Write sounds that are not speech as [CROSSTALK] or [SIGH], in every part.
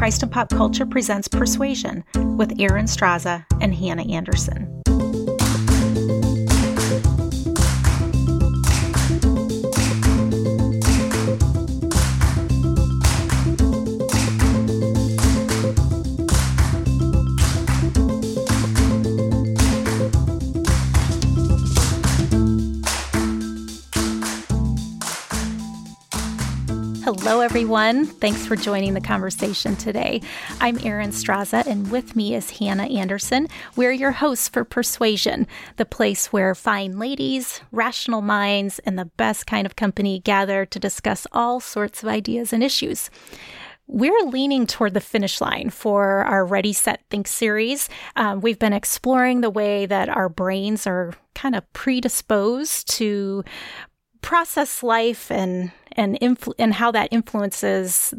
Christ and Pop Culture presents Persuasion with Erin Straza and Hannah Anderson. Hello, everyone. Thanks for joining the conversation today. I'm Erin Straza, and with me is Hannah Anderson. We're your hosts for Persuasion, the place where fine ladies, rational minds, and the best kind of company gather to discuss all sorts of ideas and issues. We're leaning toward the finish line for our Ready, Set, Think series. Um, we've been exploring the way that our brains are kind of predisposed to process life and and influ- and how that influences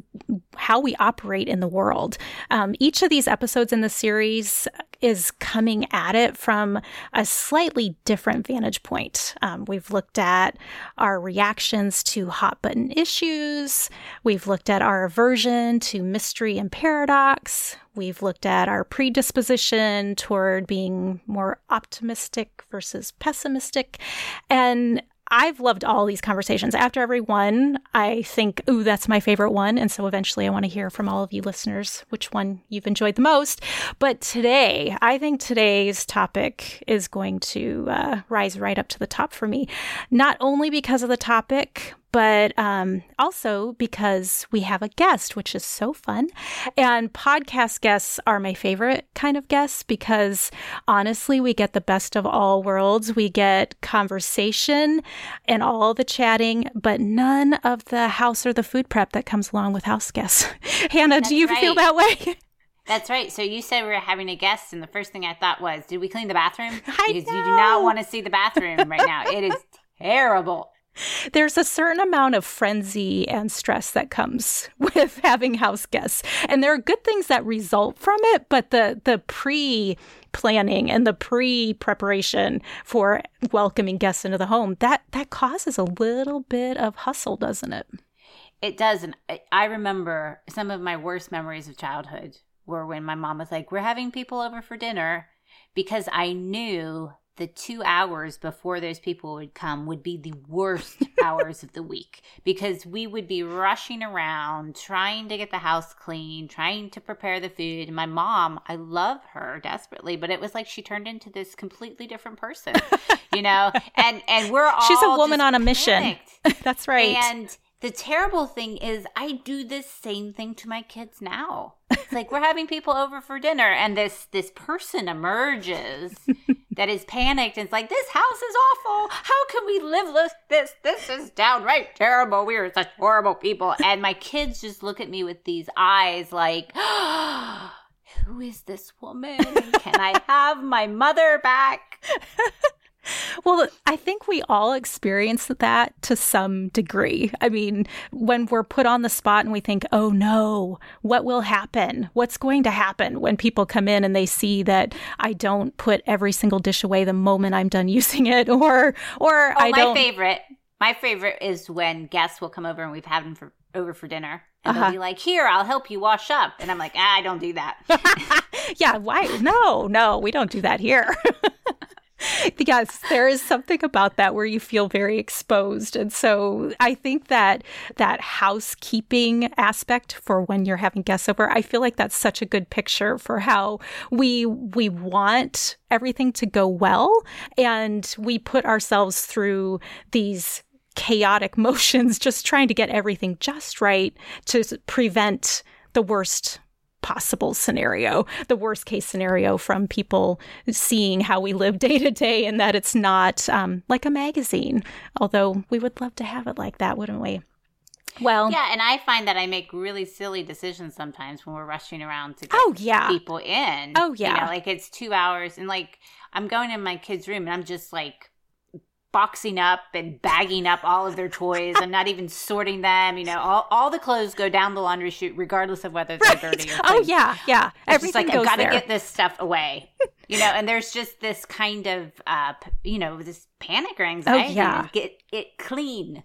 how we operate in the world. Um, each of these episodes in the series is coming at it from a slightly different vantage point. Um, we've looked at our reactions to hot button issues. We've looked at our aversion to mystery and paradox. We've looked at our predisposition toward being more optimistic versus pessimistic. And I've loved all these conversations. After every one, I think, ooh, that's my favorite one. And so eventually I want to hear from all of you listeners which one you've enjoyed the most. But today, I think today's topic is going to uh, rise right up to the top for me, not only because of the topic, but um, also because we have a guest, which is so fun. And podcast guests are my favorite kind of guests because honestly, we get the best of all worlds. We get conversation and all the chatting, but none of the house or the food prep that comes along with house guests. [LAUGHS] Hannah, That's do you right. feel that way? That's right. So you said we were having a guest, and the first thing I thought was, did we clean the bathroom? I because know. you do not want to see the bathroom right now. It is terrible there's a certain amount of frenzy and stress that comes [LAUGHS] with having house guests. And there are good things that result from it, but the the pre planning and the pre preparation for welcoming guests into the home, that that causes a little bit of hustle, doesn't it? It does. And I remember some of my worst memories of childhood were when my mom was like, We're having people over for dinner because I knew the two hours before those people would come would be the worst [LAUGHS] hours of the week because we would be rushing around trying to get the house clean, trying to prepare the food. And my mom, I love her desperately, but it was like she turned into this completely different person, you know? [LAUGHS] And and we're all She's a woman on a mission. [LAUGHS] That's right. And the terrible thing is I do this same thing to my kids now. It's like we're having people over for dinner and this this person emerges [LAUGHS] that is panicked and it's like this house is awful. How can we live with this? This is downright terrible. We are such horrible people. And my kids just look at me with these eyes like [GASPS] who is this woman? Can I [LAUGHS] have my mother back? Well, I think we all experience that to some degree. I mean, when we're put on the spot and we think, oh no, what will happen? What's going to happen when people come in and they see that I don't put every single dish away the moment I'm done [LAUGHS] using it? Or, or oh, I my don't. favorite, my favorite is when guests will come over and we've had them for, over for dinner. And uh-huh. they'll be like, "Here, I'll help you wash up," and I'm like, ah, "I don't do that." [LAUGHS] yeah, why? No, no, we don't do that here. [LAUGHS] [LAUGHS] yes, there is something about that where you feel very exposed. And so I think that that housekeeping aspect for when you're having guests over, I feel like that's such a good picture for how we we want everything to go well and we put ourselves through these chaotic [LAUGHS] motions just trying to get everything just right to prevent the worst possible scenario, the worst case scenario from people seeing how we live [LAUGHS] day to day and that it's not um, like a magazine. Although we would love to have it like that, wouldn't we? Well, yeah, and I find that I make really silly decisions sometimes when we're rushing around to get oh yeah people in. Oh yeah, you know, like it's two hours, and like I'm going in my kid's room, and I'm just like boxing up and bagging up all of their toys. I'm not even sorting them. You know, all, all the clothes go down the laundry chute, regardless of whether they're right. dirty or [LAUGHS] clean. Oh yeah, yeah. It's Everything like I've got to get this stuff away. you know, and there's just this kind of, uh, you know, this panic or anxiety. Oh, yeah. Get it clean,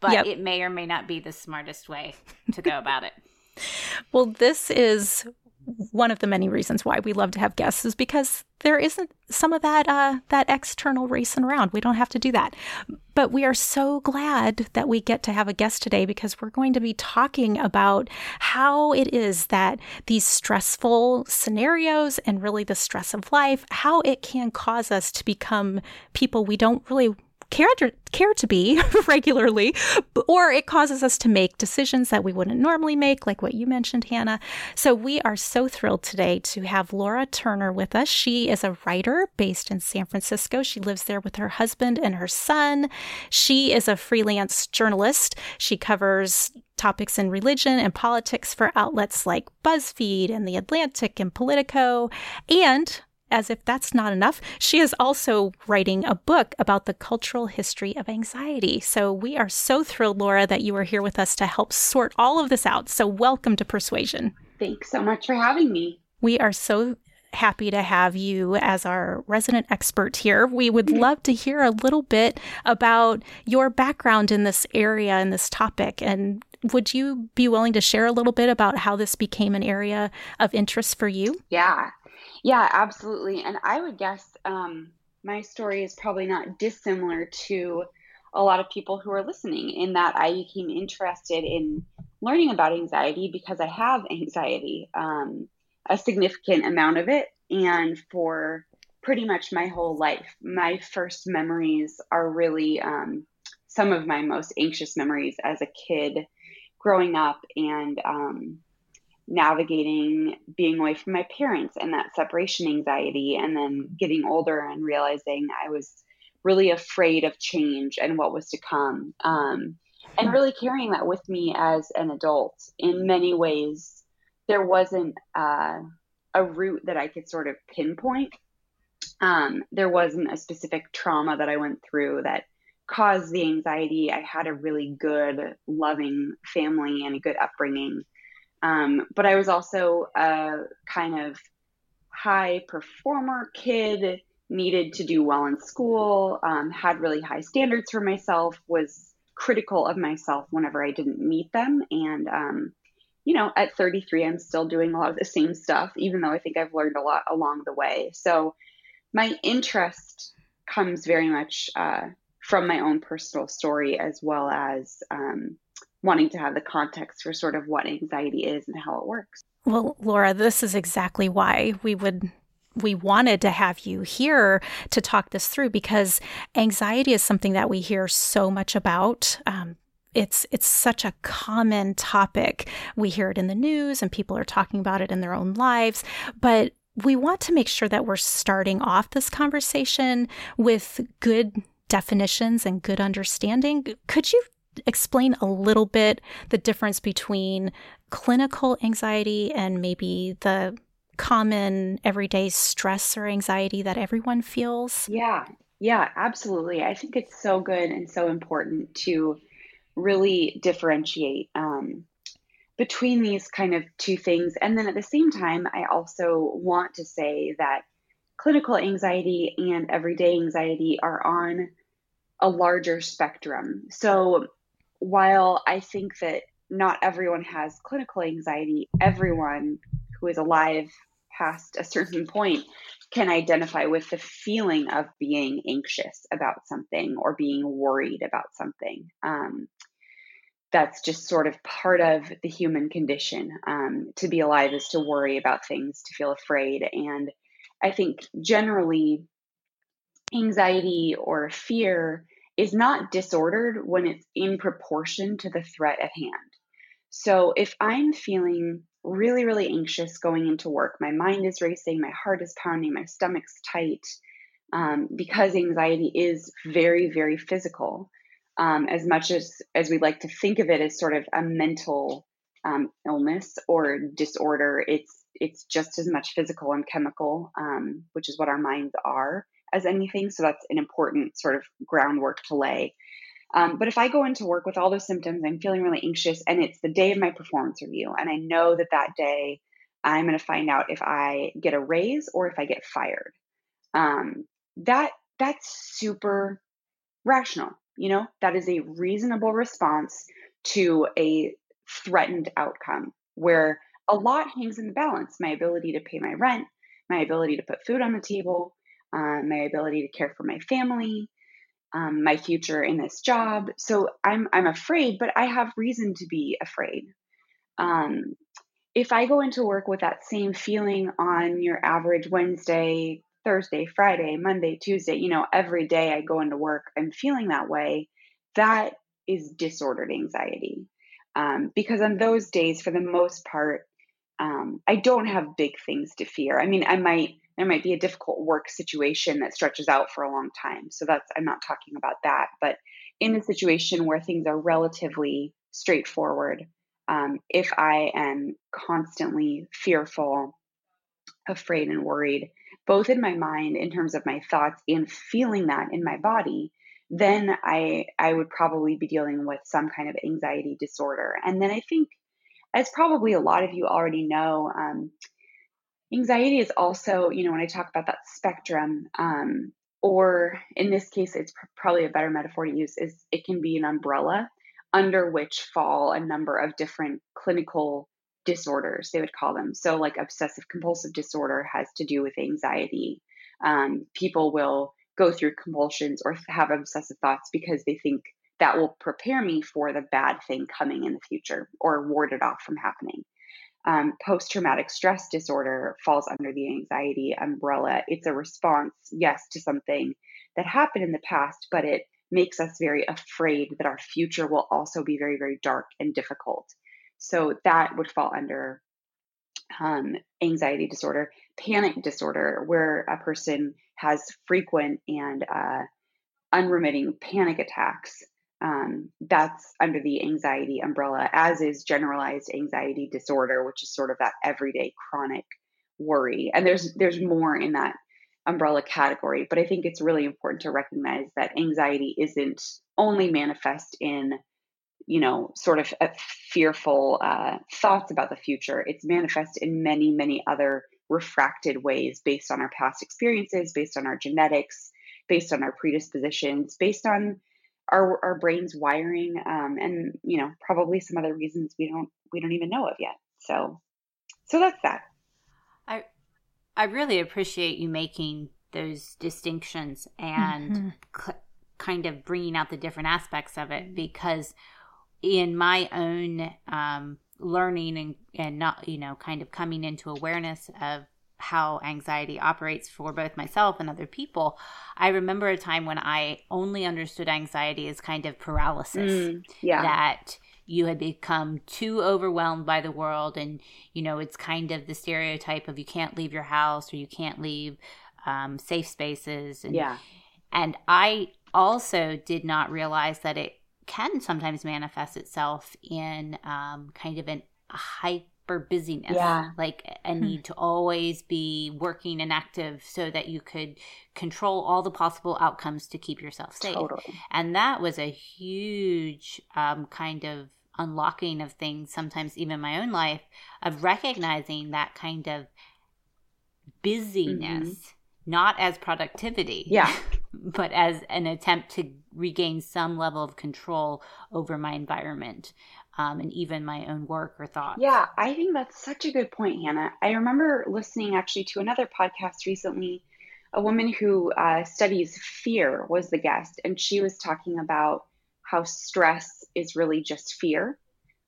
but yep. it may or may not be the smartest way to go about it. [LAUGHS] well, this is one of the many reasons why we love to have guests is because there isn't some of that uh, that external racing around. We don't have to do that. But we are so glad that we get to have a guest today because we're going to be talking about how it is that these stressful scenarios and really the stress of life, how it can cause us to become people we don't really care to, care to be [LAUGHS] regularly, or it causes us to make decisions that we wouldn't normally make, like what you mentioned, Hannah. So we are so thrilled today to have Laura Turner with us. She is a writer based in San Francisco. She lives there with her husband and her son. She is a freelance journalist. She covers topics in religion and politics for outlets like BuzzFeed and The Atlantic and Politico. And as if that's not enough, she is also writing a book about the cultural history of anxiety. So we are so thrilled, Laura, that you are here with us to help sort all of this out. So welcome to Persuasion. Thanks so much for having me. We are so happy to have you as our resident expert here. We would mm-hmm. love to hear a little bit about your background in this area and this topic. And would you be willing to share a little bit about how this became an area of interest for you? Yeah. Yeah, absolutely. And I would guess um, my story is probably not dissimilar to a lot of people who are listening, in that I became interested in learning about anxiety because I have anxiety, um, a significant amount of it, and for pretty much my whole life. My first memories are really um, some of my most anxious memories as a kid growing up and um, navigating being away from my parents and that separation anxiety, and then getting older and realizing I was really afraid of change and what was to come. Um, and really carrying that with me as an adult. In many ways, there wasn't uh, a route that I could sort of pinpoint. Um, there wasn't a specific trauma that I went through that caused the anxiety. I had a really good, loving family and a good upbringing. Um, but I was also a kind of high performer kid, needed to do well in school, um, had really high standards for myself, was critical of myself whenever I didn't meet them. And, um, you know, at 33, I'm still doing a lot of the same stuff, even though I think I've learned a lot along the way. So my interest comes very much uh, from my own personal story as well as um, wanting to have the context for sort of what anxiety is and how it works. Well, Laura, this is exactly why we would we wanted to have you here to talk this through because anxiety is something that we hear so much about. Um, it's it's such a common topic. We hear it in the news and people are talking about it in their own lives, but we want to make sure that we're starting off this conversation with good definitions and good understanding. Could you explain a little bit the difference between clinical anxiety and maybe the common everyday stress or anxiety that everyone feels? Yeah, yeah, absolutely. I think it's so good and so important to really differentiate um, between these kind of two things. And then at the same time, I also want to say that clinical anxiety and everyday anxiety are on a larger spectrum. So while I think that not everyone has clinical anxiety, everyone who is alive past a certain point can identify with the feeling of being anxious about something or being worried about something. Um, that's just sort of part of the human condition. Um, to be alive is to worry about things, to feel afraid. And I think generally, anxiety or fear is not disordered when it's in proportion to the threat at hand. So if I'm feeling really, really anxious going into work, my mind is racing, my heart is pounding, my stomach's tight, um, because anxiety is very, very physical. um, as much as as we like to think of it as sort of a mental um, illness or disorder, it's it's just as much physical and chemical, um, which is what our minds are as anything. So that's an important sort of groundwork to lay. Um, but if I go into work with all those symptoms, I'm feeling really anxious, and it's the day of my performance review, and I know that that day I'm going to find out if I get a raise or if I get fired. Um, that that's super rational. You know, that is a reasonable response to a threatened outcome where a lot hangs in the balance my ability to pay my rent, my ability to put food on the table, um, my ability to care for my family, um, my future in this job. So I'm I'm afraid, but I have reason to be afraid. Um, if I go into work with that same feeling on your average Wednesday, Thursday, Friday, Monday, Tuesday, you know, every day I go into work, I'm feeling that way. That is disordered anxiety. Um, because on those days, for the most part, um, I don't have big things to fear. I mean, I might there might be a difficult work situation that stretches out for a long time. So that's I'm not talking about that, but in a situation where things are relatively straightforward, um, if I am constantly fearful, afraid, and worried, both in my mind in terms of my thoughts and feeling that in my body, then I I would probably be dealing with some kind of anxiety disorder. And then I think, as probably a lot of you already know, um, anxiety is also, you know, when I talk about that spectrum, um, or in this case, it's pr- probably a better metaphor to use, is it can be an umbrella under which fall a number of different clinical disorders, they would call them. So, like obsessive compulsive disorder has to do with anxiety. Um, people will go through compulsions or have obsessive thoughts because they think that will prepare me for the bad thing coming in the future or ward it off from happening. Um, Post traumatic stress disorder falls under the anxiety umbrella. It's a response, yes, to something that happened in the past, but it makes us very afraid that our future will also be very, very dark and difficult. So that would fall under um, anxiety disorder, panic disorder, where a person has frequent and uh, unremitting panic attacks um, that's under the anxiety umbrella, as is generalized anxiety disorder, which is sort of that everyday chronic worry. And there's there's more in that umbrella category, but I think it's really important to recognize that anxiety isn't only manifest in you know sort of fearful uh, thoughts about the future. It's manifest in many many other refracted ways based on our past experiences, based on our genetics, based on our predispositions, based on our our brains wiring um, and you know probably some other reasons we don't we don't even know of yet. So so that's that. I i really appreciate you making those distinctions and mm-hmm. kind of bringing out the different aspects of it because in my own um, learning and and not you know kind of coming into awareness of how anxiety operates for both myself and other people. I remember a time when I only understood anxiety as kind of paralysis. Mm, yeah. That you had become too overwhelmed by the world and you know it's kind of the stereotype of you can't leave your house or you can't leave um, safe spaces and yeah and i also did not realize that it can sometimes manifest itself in um, kind of an a hype for busyness yeah. like a hmm. need to always be working and active so that you could control all the possible outcomes to keep yourself safe totally. and that was a huge um, kind of unlocking of things sometimes even my own life of recognizing that kind of busyness mm-hmm. not as productivity yeah [LAUGHS] but as an attempt to regain some level of control over my environment um, and even my own work or thoughts. Yeah, I think that's such a good point, Hannah. I remember listening actually to another podcast recently. A woman who uh, studies fear was the guest, and she was talking about how stress is really just fear,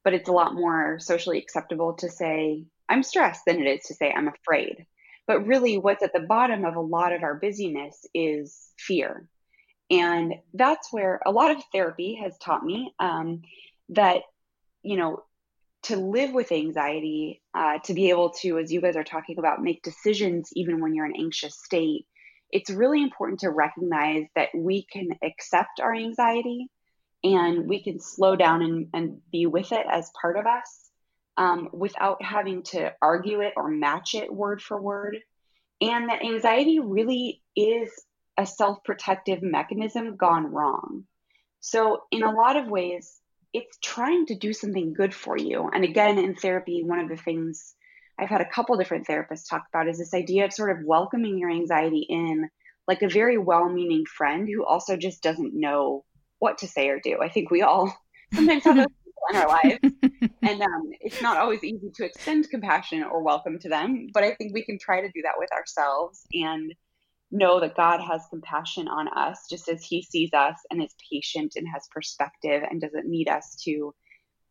but it's a lot more socially acceptable to say, I'm stressed than it is to say, I'm afraid. But really, what's at the bottom of a lot of our busyness is fear. And that's where a lot of therapy has taught me um, that you know, to live with anxiety, uh, to be able to, as you guys are talking about, make decisions even when you're in anxious state, it's really important to recognize that we can accept our anxiety and we can slow down and, and be with it as part of us um, without having to argue it or match it word for word. And that anxiety really is a self protective mechanism gone wrong. So, in a lot of ways, it's trying to do something good for you. And again, in therapy, one of the things I've had a couple different therapists talk about is this idea of sort of welcoming your anxiety in like a very well meaning friend who also just doesn't know what to say or do. I think we all [LAUGHS] sometimes have those people in our lives. [LAUGHS] and um, it's not always easy to extend compassion or welcome to them. But I think we can try to do that with ourselves and know that God has compassion on us just as He sees us and is patient and has perspective and doesn't need us to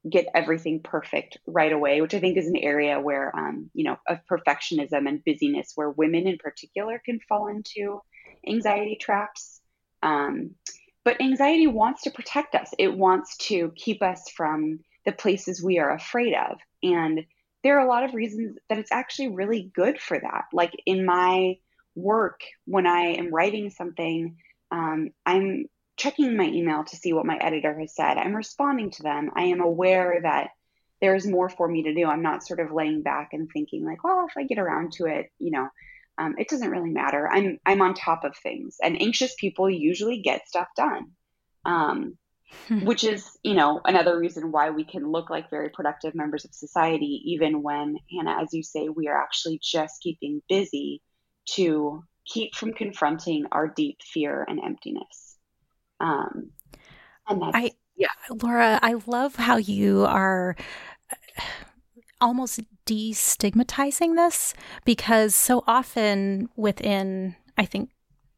get everything perfect right away, which I think is an area where, um, you know, of perfectionism and busyness, where women in particular can fall into anxiety traps. Um, but anxiety wants to protect us, it wants to keep us from the places we are afraid of. And there are a lot of reasons that it's actually really good for that. Like in my work, when I am writing something, um, I'm checking my email to see what my editor has said. I'm responding to them. I am aware that there's more for me to do. I'm not sort of laying back and thinking like, well, if I get around to it, you know, um, it doesn't really matter. I'm I'm on top of things, and anxious people usually get stuff done, um, hmm. which is you know another reason why we can look like very productive members of society, even when Hannah, as you say, we are actually just keeping busy to keep from confronting our deep fear and emptiness. Um, and that's I, yeah, Laura, I love how you are almost destigmatizing this because so often within, I think,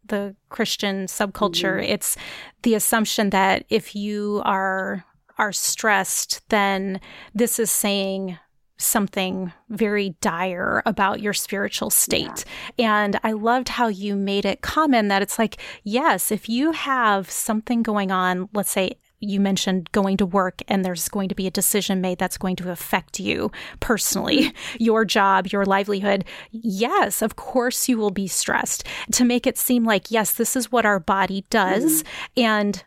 the Christian subculture, mm-hmm. it's the assumption that if you are are stressed, then this is saying something very dire about your spiritual state. Yeah. And I loved how you made it common that it's like, yes, if you have something going on, let's say you mentioned going to work and there's going to be a decision made that's going to affect you personally, mm-hmm. [LAUGHS] your job, your livelihood. Yes, of course you will be stressed to make it seem like, yes, this is what our body does. Mm-hmm. And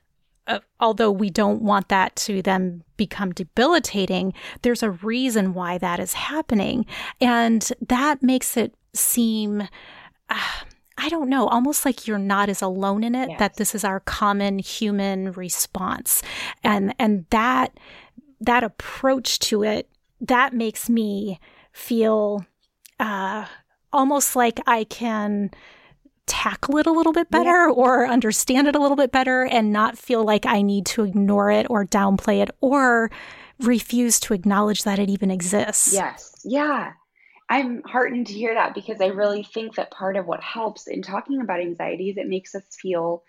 uh, although we don't want that to then become debilitating, there's a reason why that is happening. And that makes it seem. Uh, I don't know, almost like you're not as alone in it, yes. that this is our common human response. And and that that approach to it, that makes me feel uh, almost like I can tackle it a little bit better yeah. or understand it a little bit better and not feel like I need to ignore it or downplay it or refuse to acknowledge that it even exists. Yes. Yeah. I'm heartened to hear that because I really think that part of what helps in talking about anxiety is it makes us feel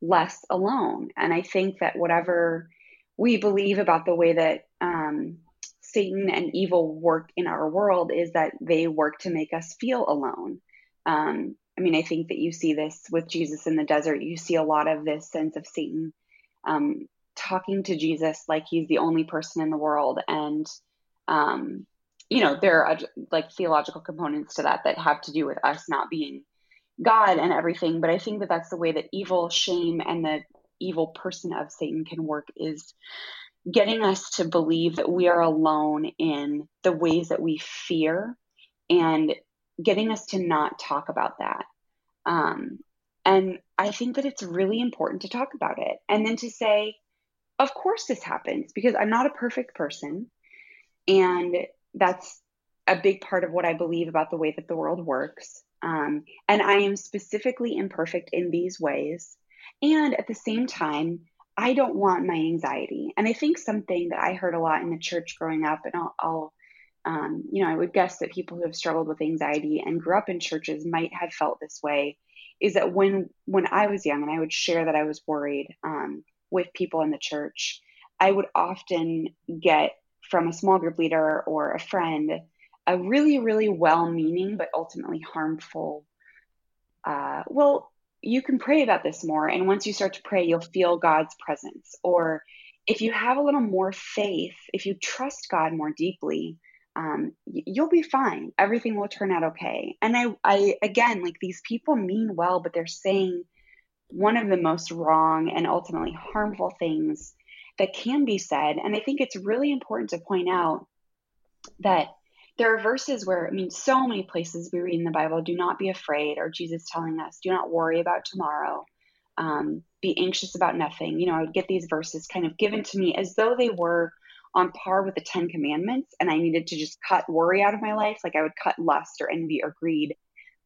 less alone. And I think that whatever we believe about the way that um, Satan and evil work in our world is that they work to make us feel alone. Um, I mean, I think that you see this with Jesus in the desert. You see a lot of this sense of Satan um, talking to Jesus like he's the only person in the world and um, you know, there are like theological components to that that have to do with us not being God and everything. But I think that that's the way that evil, shame, and the evil person of Satan can work is getting us to believe that we are alone in the ways that we fear and getting us to not talk about that. Um, and I think that it's really important to talk about it and then to say, of course, this happens because I'm not a perfect person. And that's a big part of what I believe about the way that the world works. Um, and I am specifically imperfect in these ways. And at the same time, I don't want my anxiety. And I think something that I heard a lot in the church growing up, and I'll, I'll um, you know, I would guess that people who have struggled with anxiety and grew up in churches might have felt this way, is that when when I was young and I would share that I was worried um, with people in the church, I would often get from a small group leader or a friend a really, really well meaning but ultimately harmful, uh, well, you can pray about this more. And once you start to pray, you'll feel God's presence. Or if you have a little more faith, if you trust God more deeply, um, you'll be fine. Everything will turn out okay. And I, I, again, like these people mean well, but they're saying one of the most wrong and ultimately harmful things that can be said. And I think it's really important to point out that there are verses where, I mean, so many places we read in the Bible do not be afraid, or Jesus telling us, do not worry about tomorrow, um, be anxious about nothing. You know, I would get these verses kind of given to me as though they were on par with the Ten Commandments, and I needed to just cut worry out of my life. Like I would cut lust or envy or greed.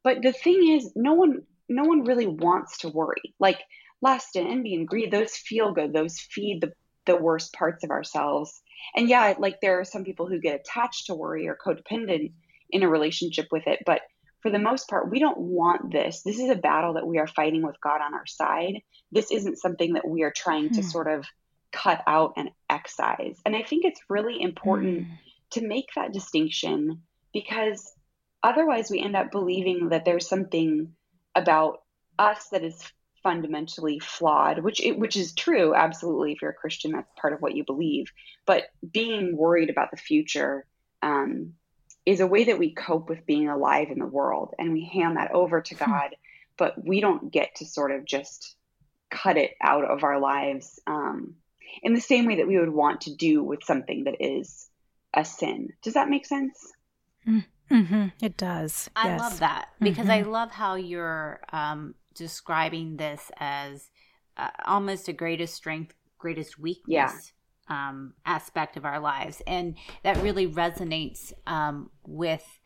But the thing is, no one, no one really wants to worry. Like lust and envy and greed, those feel good. Those feed the the worst parts of ourselves. And yeah, like there are some people who get attached to worry or codependent in a relationship with it, but for the most part, we don't want this. This is a battle that we are fighting with God on our side. This isn't something that we are trying to hmm. sort of cut out and excise. And I think it's really important mm. to make that distinction because otherwise we end up believing that there's something about us that is fundamentally flawed, which it, which is true absolutely if you're a Christian that's part of what you believe. But being worried about the future um, is a way that we cope with being alive in the world, and we hand that over to hmm. God. But we don't get to sort of just cut it out of our lives um, in the same way that we would want to do with something that is a sin. Does that make sense? Mm-hmm. It does. I yes. love that because mm-hmm. I love how you're um, describing this as uh, almost a greatest strength, greatest weakness. Yeah. Um, aspect of our lives, and that really resonates um, with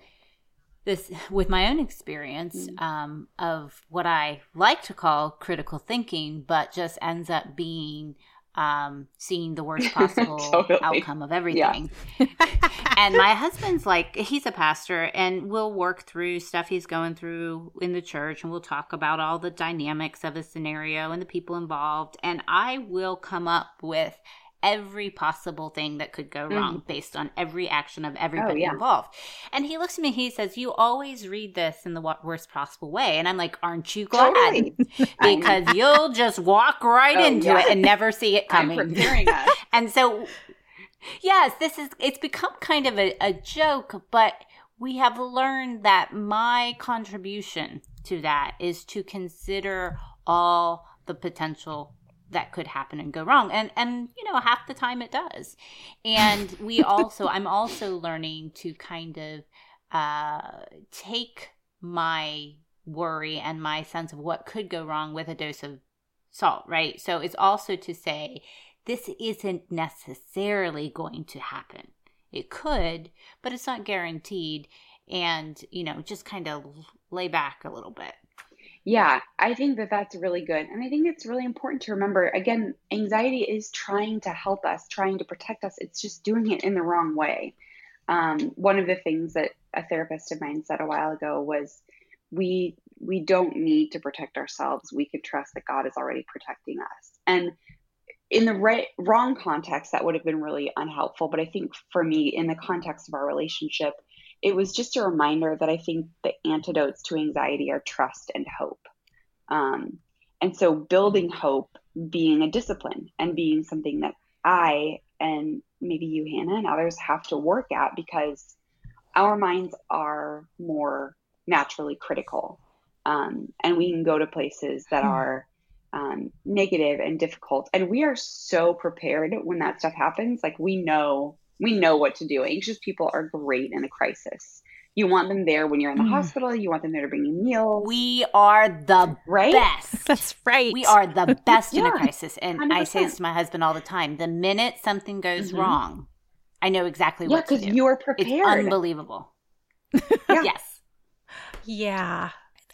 this with my own experience mm. um, of what I like to call critical thinking, but just ends up being um, seeing the worst [LAUGHS] possible totally. outcome of everything. Yeah. [LAUGHS] and my husband's like, he's a pastor, and we'll work through stuff he's going through in the church, and we'll talk about all the dynamics of a scenario and the people involved. And I will come up with every possible thing that could go wrong mm. based on every action of everybody oh, yeah. involved. And he looks at me, he says, You always read this in the worst possible way. And I'm like, Aren't you glad? Totally. [LAUGHS] because you'll just walk right oh, into yeah. it and never see it coming. I'm preparing us. [LAUGHS] and so, yes, this is, it's become kind of a, a joke, but we have learned that my contribution to that is to consider all the potential that could happen and go wrong. And and you know half the time it does. And we [LAUGHS] also i'm also learning to kind of uh take my worry and my sense of what could go wrong with a dose of salt right? So it's also to say this isn't necessarily going to happen. It could but it's not guaranteed. And you know just kind of lay back a little bit yeah, I think that that's really good. And I think it's really important to remember again, anxiety is trying to help us, trying to protect us. It's just doing it in the wrong way. Um, one of the things that a therapist of mine said a while ago was we we don't need to protect ourselves. We can trust that God is already protecting us. And in the right wrong context that would have been really unhelpful, but I think for me in the context of our relationship, it was just a reminder that I think the antidotes to anxiety are trust and hope. Um, and so building hope being a discipline and being something that I and maybe you, Hannah, and others have to work at because our minds are more naturally critical. Um, and we can go to places that hmm. are um, negative and difficult. And we are so prepared when that stuff happens. Like we know we know what to do. Anxious people are great in a crisis. You want them there when you're in the mm. hospital. You want them there to bring you meals. We are the right? best. [LAUGHS] That's right. We are the [LAUGHS] best yeah, in a crisis. And 100%. I say this to my husband all the time. The minute something goes mm-hmm. wrong, I know exactly yeah, what to do. because you're prepared. It's unbelievable. [LAUGHS] yeah. Yes. Yeah.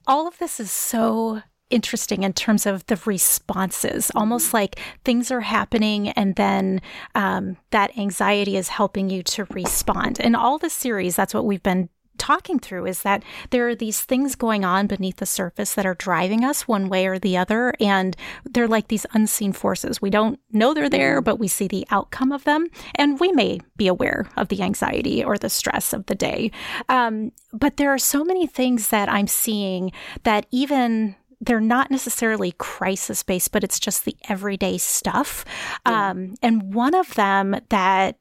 All of this is so interesting in terms of the responses, almost like things are happening and then um, that anxiety is helping you to respond. In all the series, that's what we've been talking through is that there are these things going on beneath the surface that are driving us one way or the other. And they're like these unseen forces. We don't know they're there, but we see the outcome of them. And we may be aware of the anxiety or the stress of the day. Um, but there are so many things that I'm seeing that even they're not necessarily crisis based, but it's just the everyday stuff. Um, and one of them that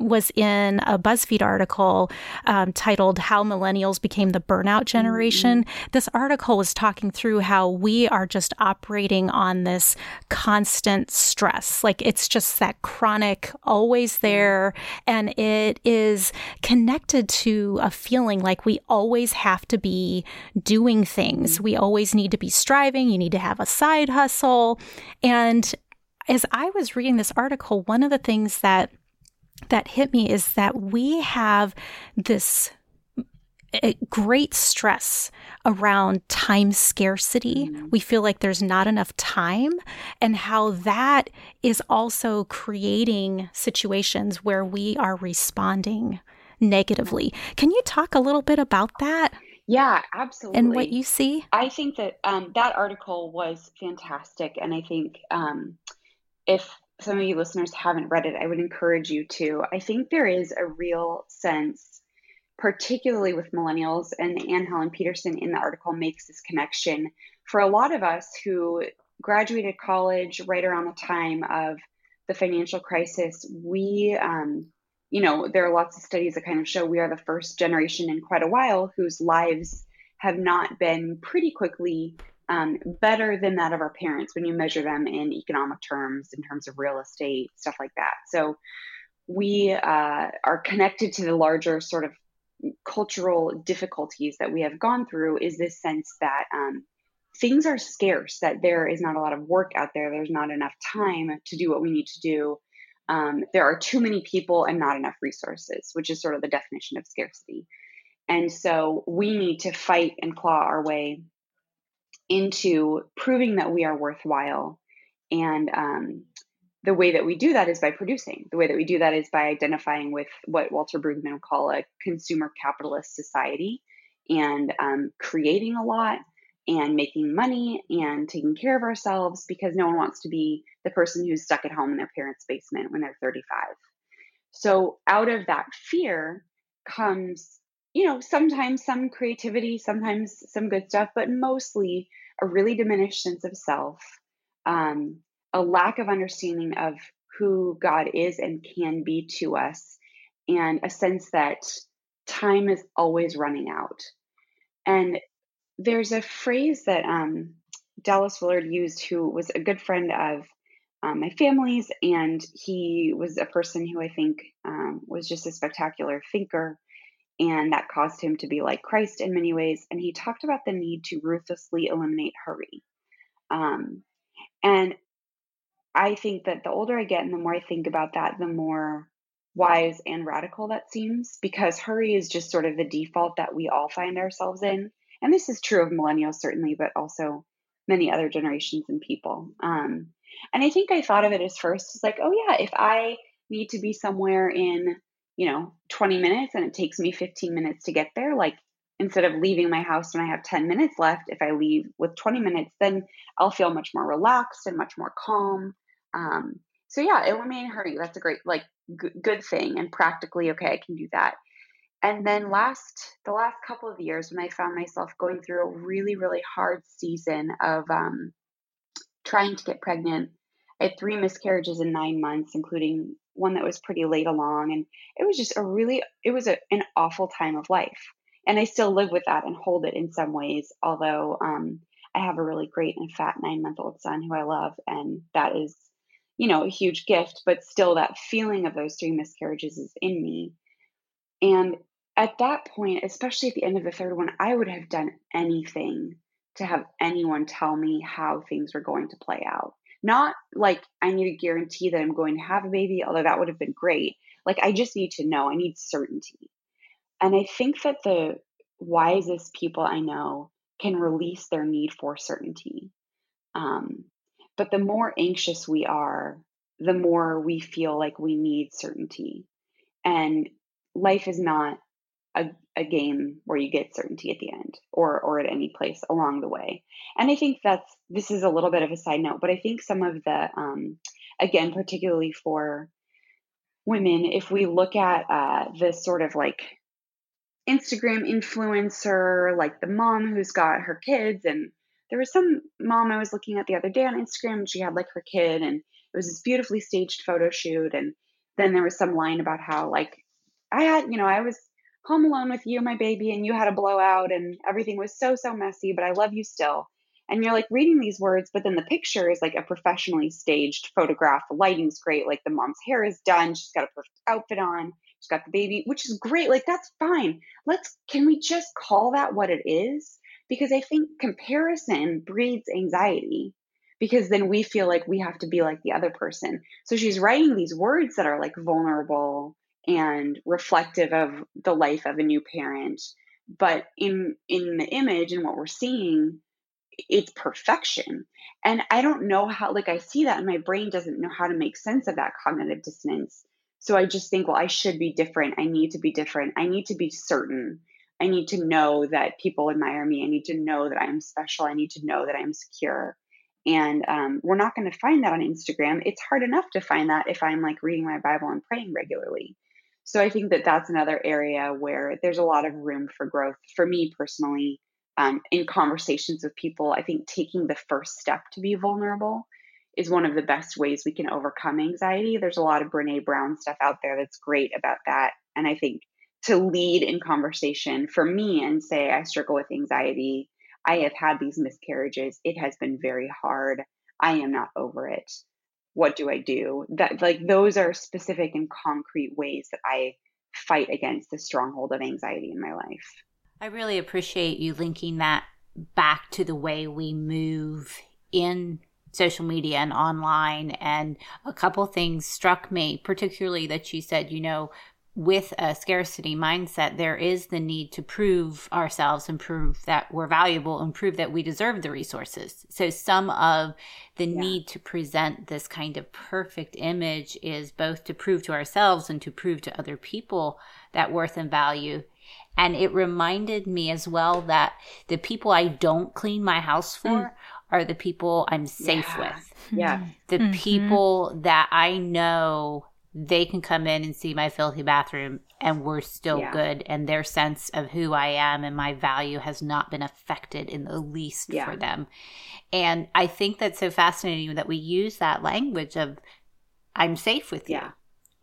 was in a BuzzFeed article um, titled How Millennials Became the Burnout Generation. Mm-hmm. This article was talking through how we are just operating on this constant stress. Like it's just that chronic, always there. And it is connected to a feeling like we always have to be doing things. Mm-hmm. We always need to be striving. You need to have a side hustle. And as I was reading this article, one of the things that that hit me is that we have this great stress around time scarcity. Mm-hmm. We feel like there's not enough time, and how that is also creating situations where we are responding negatively. Can you talk a little bit about that? Yeah, absolutely. And what you see? I think that um, that article was fantastic. And I think um, if some of you listeners haven't read it, I would encourage you to. I think there is a real sense, particularly with millennials, and Anne Helen Petersen in the article makes this connection. For a lot of us who graduated college right around the time of the financial crisis, we, um, you know, there are lots of studies that kind of show we are the first generation in quite a while whose lives have not been pretty quickly um, better than that of our parents when you measure them in economic terms, in terms of real estate, stuff like that. So we uh, are connected to the larger sort of cultural difficulties that we have gone through is this sense that um, things are scarce, that there is not a lot of work out there, there's not enough time to do what we need to do. Um, there are too many people and not enough resources, which is sort of the definition of scarcity. And so we need to fight and claw our way into proving that we are worthwhile. And um, the way that we do that is by producing. The way that we do that is by identifying with what Walter Brueggemann would call a consumer capitalist society and um, creating a lot and making money and taking care of ourselves because no one wants to be the person who's stuck at home in their parents' basement when they're 35. So, out of that fear comes, you know, sometimes some creativity, sometimes some good stuff, but mostly a really diminished sense of self, um, a lack of understanding of who God is and can be to us, and a sense that time is always running out. And there's a phrase that um, Dallas Willard used, who was a good friend of um, my family's, and he was a person who I think um, was just a spectacular thinker and that caused him to be like Christ in many ways. And he talked about the need to ruthlessly eliminate hurry. Um, and I think that the older I get and the more I think about that, the more wise and radical that seems because hurry is just sort of the default that we all find ourselves in. And this is true of millennials, certainly, but also many other generations and people. Um, and I think I thought of it as first as like, oh, yeah, if I need to be somewhere in you know 20 minutes and it takes me 15 minutes to get there like instead of leaving my house when i have 10 minutes left if i leave with 20 minutes then i'll feel much more relaxed and much more calm. Um, so yeah it eliminating hurry that's a great like g- good thing and practically okay i can do that. And then last the last couple of years when i found myself going through a really really hard season of um, trying to get pregnant i had three miscarriages in nine months including one that was pretty late along and it was just a really it was a, an awful time of life. And i still live with that and hold it in some ways although um, i have a really great and fat nine month old son who i love and that is you know a huge gift but still that feeling of those three miscarriages is in me. And at that point especially at the end of the third one i would have done anything to have anyone tell me how things were going to play out not like I need a guarantee that I'm going to have a baby, although that would have been great. Like I just need to know, I need certainty. And I think that the wisest people I know can release their need for certainty. Um, but the more anxious we are, the more we feel like we need certainty. And life is not a, a game where you get certainty at the end or or at any place along the way. And i think that's this is a little bit of a side note but i think some of the um, again particularly for women if we look at uh, this sort of like instagram influencer like the mom who's got her kids and there was some mom i was looking at the other day on instagram and she had like her kid and it was this beautifully staged photo shoot and then there was some line about how like I had, you know, I was home alone with you, my baby, and you had a blowout and everything was so, so messy, but I love you still. And you're like reading these words, but then the picture is like a professionally staged photograph. The lighting's great. Like the mom's hair is done. She's got a perfect outfit on. She's got the baby, which is great. Like that's fine. Let's, can we just call that what it is? Because I think comparison breeds anxiety because then we feel like we have to be like the other person. So she's writing these words that are like vulnerable and reflective of the life of a new parent. But in in the image and what we're seeing it's perfection. And i don't know how like i see that and my brain doesn't know how to make sense of that cognitive dissonance. So i just think well i should be different. I need to be different. I need to be certain. I need to know that people admire me. I need to know that i'm special. I need to know that i'm secure. And um, we're not going to find that on instagram. It's hard enough to find that if i'm like reading my bible and praying regularly so I think that that's another area where there's a lot of room for growth for me personally. Um, in conversations with people, I think taking the first step to be vulnerable is one of the best ways we can overcome anxiety. There's a lot of Brene Brown stuff out there that's great about that. And I think to lead in conversation for me and say, I struggle with anxiety, I have had these miscarriages, it has been very hard, I am not over it what do I do? That like those are specific and concrete ways that I fight against the stronghold of anxiety in my life. I really appreciate you linking that back to the way we move in social media and online and a couple things struck me particularly that you said you know with a scarcity mindset, there is the need to prove ourselves and prove that we're valuable and prove that we deserve the resources. So, some of the yeah. need to present this kind of perfect image is both to prove to ourselves and to prove to other people that worth and value. And it reminded me as well that the people I don't clean my house for mm. are the people I'm safe yeah. with. Yeah. The mm-hmm. people that I know they can come in and see my filthy bathroom and we're still yeah. good and their sense of who I am and my value has not been affected in the least yeah. for them. And I think that's so fascinating that we use that language of I'm safe with you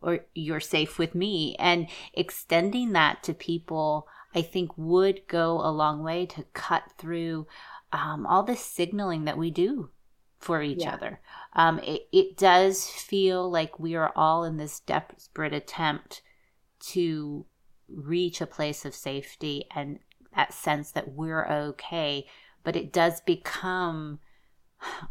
or you're safe with me and extending that to people I think would go a long way to cut through um, all this signaling that we do for each yeah. other. Um, it, it does feel like we are all in this desperate attempt to reach a place of safety and that sense that we're okay, but it does become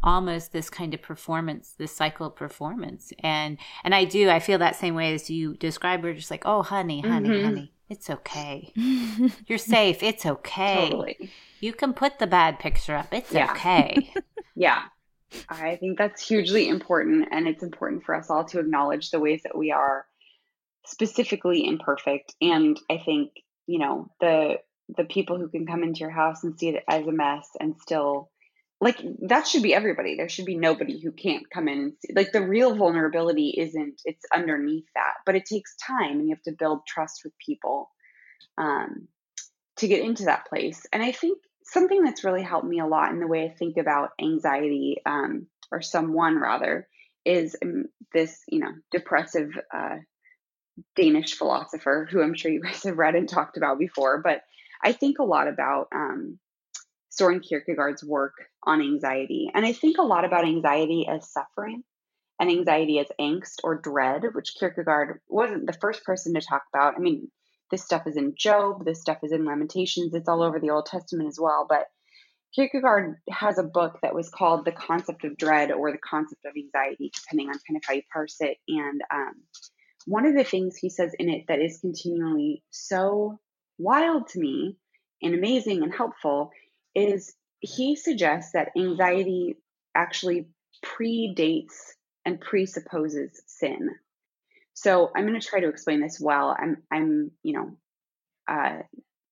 almost this kind of performance this cycle of performance and and i do i feel that same way as you describe we're just like oh honey honey mm-hmm. honey it's okay you're safe it's okay [LAUGHS] totally. you can put the bad picture up it's yeah. okay [LAUGHS] yeah I think that's hugely important. And it's important for us all to acknowledge the ways that we are specifically imperfect. And I think, you know, the the people who can come into your house and see it as a mess and still like that should be everybody. There should be nobody who can't come in and see like the real vulnerability isn't it's underneath that, but it takes time and you have to build trust with people um to get into that place. And I think something that's really helped me a lot in the way I think about anxiety, um, or someone rather, is um, this, you know, depressive uh, Danish philosopher who I'm sure you [LAUGHS] guys have read and talked about before. But I think a lot about um, Soren Kierkegaard's work on anxiety. And I think a lot about anxiety as suffering and anxiety as angst or dread, which Kierkegaard wasn't the first person to talk about. I mean, this stuff is in Job, this stuff is in Lamentations, it's all over the Old Testament as well. But Kierkegaard has a book that was called The Concept of Dread or The Concept of Anxiety, depending on kind of how you parse it. And um, one of the things he says in it that is continually so wild to me and amazing and helpful is he suggests that anxiety actually predates and presupposes sin. So I'm going to try to explain this well. I'm, I'm, you know, uh,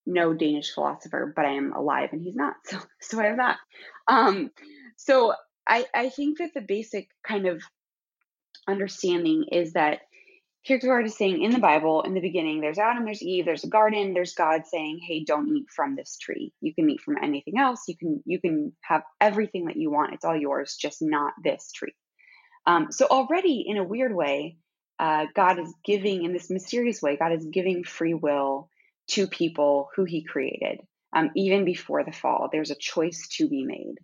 no Danish philosopher, but I am alive and he's not. [LAUGHS] So, so I have that. Um, so I, I think that the basic kind of understanding is that Kierkegaard is saying in the Bible, in the beginning, there's Adam, there's Eve, there's a garden, there's God saying, "Hey, don't eat from this tree. You can eat from anything else. You can you can have everything that you want. It's all yours, just not this tree." Um, so already, in a weird way, uh, God is giving in this mysterious way, God is giving free will to people who he created. Um, even before the fall, there's a choice to be made.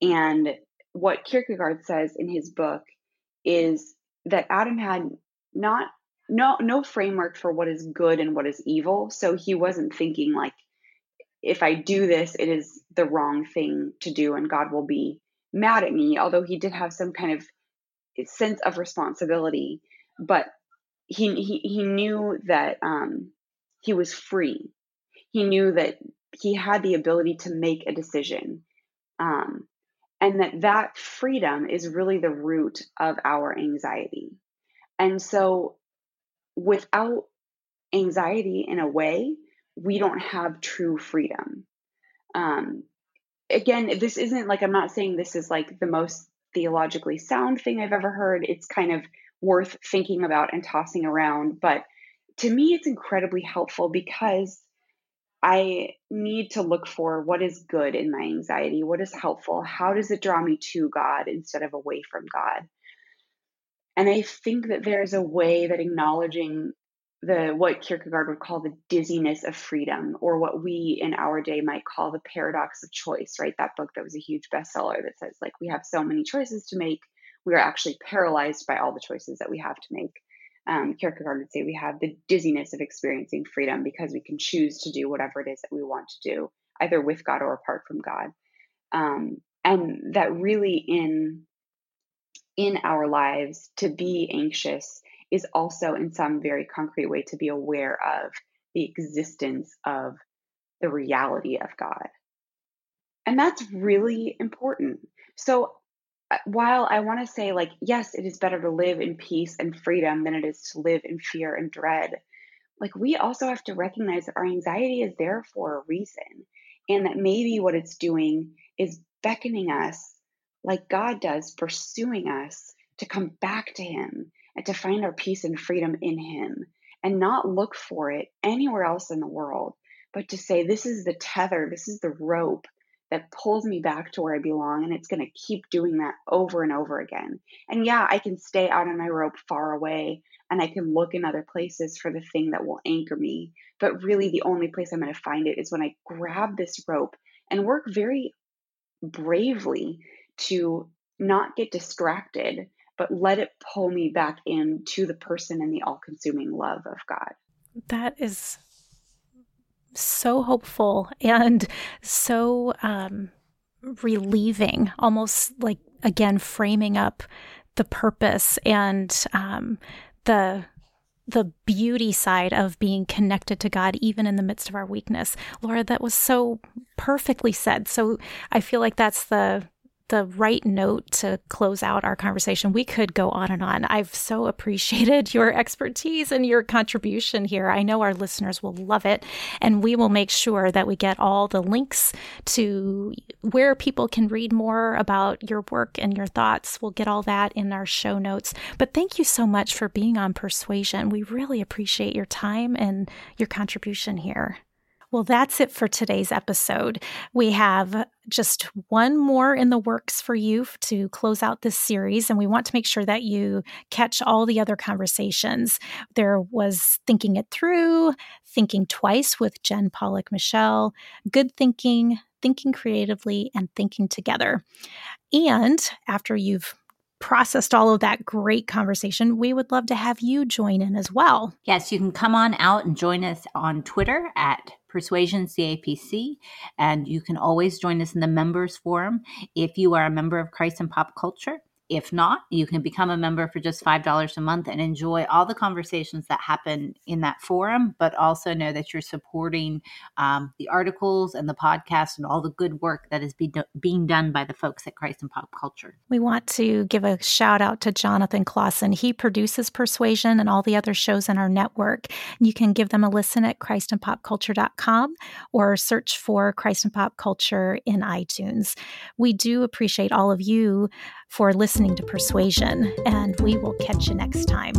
And what Kierkegaard says in his book is that Adam had not no no framework for what is good and what is evil. So he wasn't thinking like if I do this, it is the wrong thing to do and God will be mad at me, although he did have some kind of sense of responsibility. But he he, he knew that um, he was free. He knew that he had the ability to make a decision. Um, and that that freedom is really the root of our anxiety. And so without anxiety in a way, we don't have true freedom. Um, again, this isn't like I'm not saying this is like the most theologically sound thing I've ever heard. It's kind of worth thinking about and tossing around. But to me, it's incredibly helpful because I need to look for what is good in my anxiety, what is helpful, how does it draw me to God instead of away from God. And I think that there's a way that acknowledging the what Kierkegaard would call the dizziness of freedom, or what we in our day might call the paradox of choice, right? That book that was a huge bestseller that says like we have so many choices to make, we are actually paralyzed by all the choices that we have to make. Um, Kierkegaard would say we have the dizziness of experiencing freedom because we can choose to do whatever it is that we want to do, either with God or apart from God. Um, and that really in in our lives to be anxious is also in some very concrete way to be aware of the existence of the reality of God. And that's really important. So Uh, while I want to say, like, yes, it is better to live in peace and freedom than it is to live in fear and dread, like, we also have to recognize that our anxiety is there for a reason. And that maybe what it's doing is beckoning us like God does, pursuing us to come back to Him and to find our peace and freedom in Him and not look for it anywhere else in the world, but to say, This is the tether, this is the rope that pulls me back to where I belong. And it's going to keep doing that over and over again. And yeah, I can stay out on my rope far away and I can look in other places for the thing that will anchor me. But really, the only place I'm going to find it is when I grab this rope and work very bravely to not get distracted, but let it pull me back into the person and the all consuming love of God. That is so hopeful and so um, relieving, almost like, again, framing up the purpose and um, the the beauty side of being connected to God, even in the midst of our weakness. Laura, that was so perfectly said. So I feel like that's the the right note to close out our conversation. We could go on and on. I've so [LAUGHS] appreciated your expertise and your contribution here. I know our listeners will love it. And we will make sure that we get all the links to where people can read more about your work and your thoughts. We'll get all that in our show notes. But thank you so much for being on Persuasion. We really appreciate your time and your contribution here. Well, that's it for today's episode. We have just one more in the works for you to close out this series, and we want to make sure that you catch all the other conversations. There was Thinking It Through, Thinking Twice with Jen Pollock Michel, Good Thinking, Thinking Creatively, and Thinking Together. And after you've processed all of that great conversation, we would love to have you join in as well. Yes, you can come on out and join us on Twitter at Persuasion CAPC, and you can always join us in the members forum if you are a member of Christ and Pop Culture. If not, you can become a member for just $5 a month and enjoy all the conversations that happen in that forum, but also know that you're supporting um, the articles and the podcast and all the good work that is be do- being done by the folks at Christ and Pop Culture. We want to give a shout out to Jonathan Clausen. He produces Persuasion and all the other shows in our network. You can give them a listen at christandpopculture.com or search for Christ and Pop Culture in iTunes. We do appreciate all of you for listening to Persuasion, and we will catch you next time.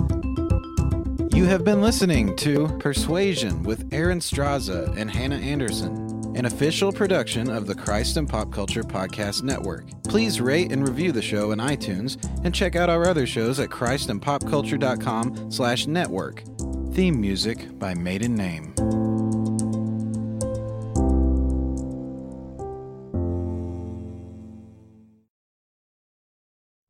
You have been listening to Persuasion with Erin Straza and Hannah Anderson an official production of the Christ and Pop Culture Podcast Network. Please rate and review the show in iTunes and check out our other shows at christandpopculture.com slash network. Theme music by Maiden Name.